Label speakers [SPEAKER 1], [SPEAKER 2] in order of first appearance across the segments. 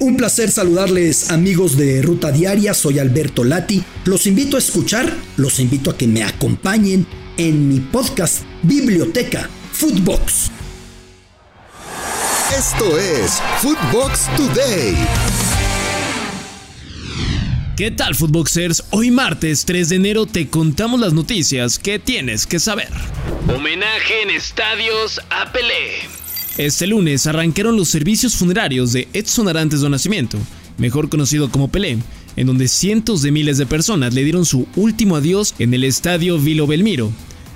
[SPEAKER 1] Un placer saludarles amigos de Ruta Diaria, soy Alberto Lati. Los invito a escuchar, los invito a que me acompañen en mi podcast Biblioteca Footbox.
[SPEAKER 2] Esto es Footbox Today.
[SPEAKER 3] ¿Qué tal Footboxers? Hoy martes 3 de enero te contamos las noticias que tienes que saber.
[SPEAKER 4] Homenaje en estadios a Pelé.
[SPEAKER 3] Este lunes arrancaron los servicios funerarios de Edson Arantes do Nacimiento, mejor conocido como Pelé, en donde cientos de miles de personas le dieron su último adiós en el estadio Vilo Belmiro.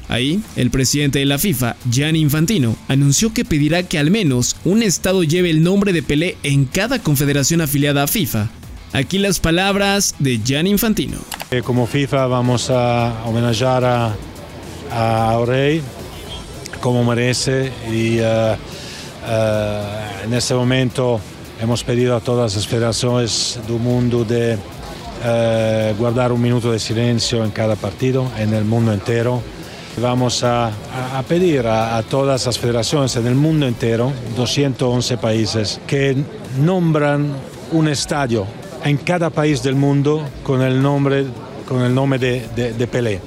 [SPEAKER 3] Ahí, el presidente de la FIFA, Gianni Infantino, anunció que pedirá que al menos un estado lleve el nombre de Pelé en cada confederación afiliada a FIFA. Aquí las palabras de Gianni Infantino.
[SPEAKER 5] Eh, como FIFA vamos a homenajear a, a como merece y uh, Uh, en este momento hemos pedido a todas las federaciones del mundo de uh, guardar un minuto de silencio en cada partido, en el mundo entero. Vamos a, pedir a, todas las federaciones en el mundo entero, 211 países, que nombran un estadio en cada país del mundo con el nombre, con el nombre de, de, de Pelé.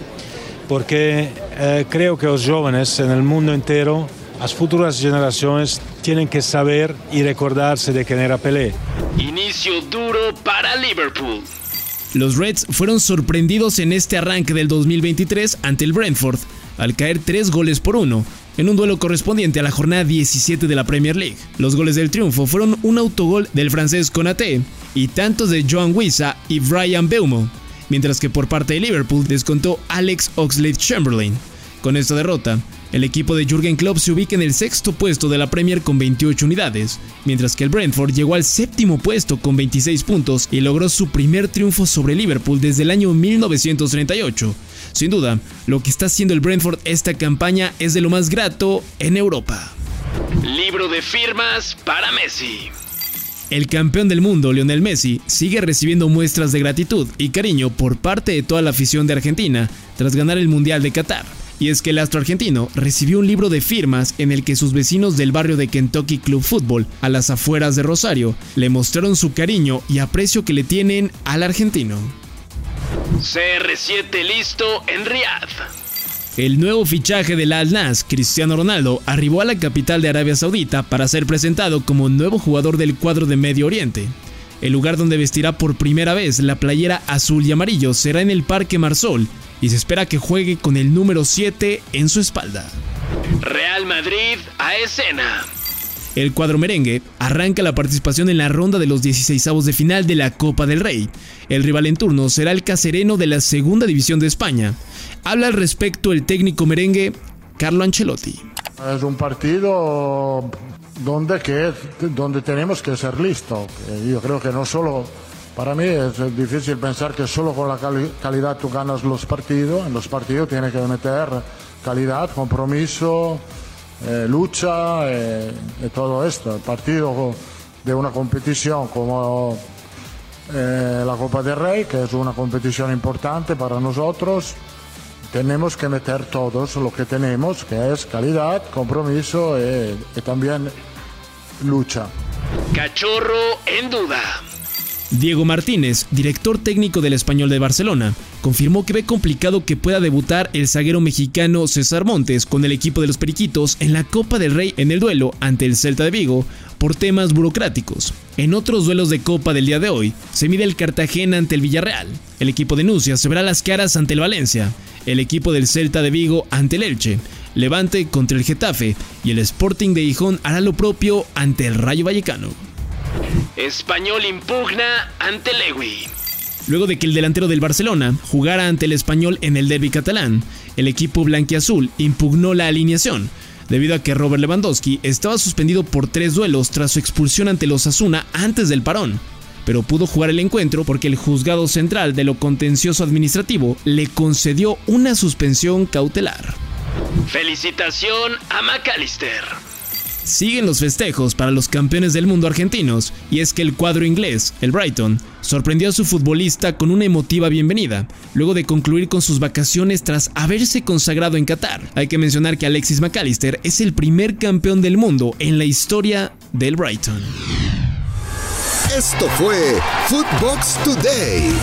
[SPEAKER 5] Porque eh, creo que los jóvenes en el mundo entero las futuras generaciones tienen que saber y recordarse de quién era Pelé.
[SPEAKER 4] Inicio duro para Liverpool.
[SPEAKER 3] Los Reds fueron sorprendidos en este arranque del 2023 ante el Brentford, al caer tres goles por uno, en un duelo correspondiente a la jornada 17 de la Premier League. Los goles del triunfo fueron un autogol del francés Konaté y tantos de Joan Wissa y Brian Beumo, mientras que por parte de Liverpool descontó Alex Oxlade-Chamberlain. Con esta derrota, el equipo de Jürgen Klopp se ubica en el sexto puesto de la Premier con 28 unidades, mientras que el Brentford llegó al séptimo puesto con 26 puntos y logró su primer triunfo sobre Liverpool desde el año 1938. Sin duda, lo que está haciendo el Brentford esta campaña es de lo más grato en Europa.
[SPEAKER 4] Libro de firmas para Messi.
[SPEAKER 3] El campeón del mundo, Lionel Messi, sigue recibiendo muestras de gratitud y cariño por parte de toda la afición de Argentina tras ganar el Mundial de Qatar. Y es que el astro argentino recibió un libro de firmas en el que sus vecinos del barrio de Kentucky Club Football, a las afueras de Rosario, le mostraron su cariño y aprecio que le tienen al argentino.
[SPEAKER 4] CR7 listo en Riyadh.
[SPEAKER 3] El nuevo fichaje del Al Nas, Cristiano Ronaldo, arribó a la capital de Arabia Saudita para ser presentado como nuevo jugador del cuadro de Medio Oriente. El lugar donde vestirá por primera vez la playera azul y amarillo será en el Parque Marsol, y se espera que juegue con el número 7 en su espalda.
[SPEAKER 4] Real Madrid a escena.
[SPEAKER 3] El cuadro merengue arranca la participación en la ronda de los 16avos de final de la Copa del Rey. El rival en turno será el Casereno de la Segunda División de España. Habla al respecto el técnico merengue Carlo Ancelotti.
[SPEAKER 6] Es un partido donde, que, donde tenemos que ser listos. Yo creo que no solo para mí es difícil pensar que solo con la calidad tú ganas los partidos. En los partidos tienes que meter calidad, compromiso, eh, lucha eh, y todo esto. El partido de una competición como eh, la Copa del Rey, que es una competición importante para nosotros, tenemos que meter todos lo que tenemos, que es calidad, compromiso y también lucha.
[SPEAKER 4] Cachorro en duda.
[SPEAKER 3] Diego Martínez, director técnico del Español de Barcelona, confirmó que ve complicado que pueda debutar el zaguero mexicano César Montes con el equipo de los Periquitos en la Copa del Rey en el duelo ante el Celta de Vigo por temas burocráticos. En otros duelos de Copa del día de hoy, se mide el Cartagena ante el Villarreal, el equipo de Nucia se verá las caras ante el Valencia, el equipo del Celta de Vigo ante el Elche, Levante contra el Getafe y el Sporting de Gijón hará lo propio ante el Rayo Vallecano.
[SPEAKER 4] Español impugna ante Lewy.
[SPEAKER 3] Luego de que el delantero del Barcelona jugara ante el español en el derby catalán, el equipo blanquiazul impugnó la alineación, debido a que Robert Lewandowski estaba suspendido por tres duelos tras su expulsión ante los Asuna antes del parón, pero pudo jugar el encuentro porque el juzgado central de lo contencioso administrativo le concedió una suspensión cautelar.
[SPEAKER 4] Felicitación a McAllister.
[SPEAKER 3] Siguen los festejos para los campeones del mundo argentinos, y es que el cuadro inglés, el Brighton, sorprendió a su futbolista con una emotiva bienvenida, luego de concluir con sus vacaciones tras haberse consagrado en Qatar. Hay que mencionar que Alexis McAllister es el primer campeón del mundo en la historia del Brighton.
[SPEAKER 2] Esto fue Footbox Today.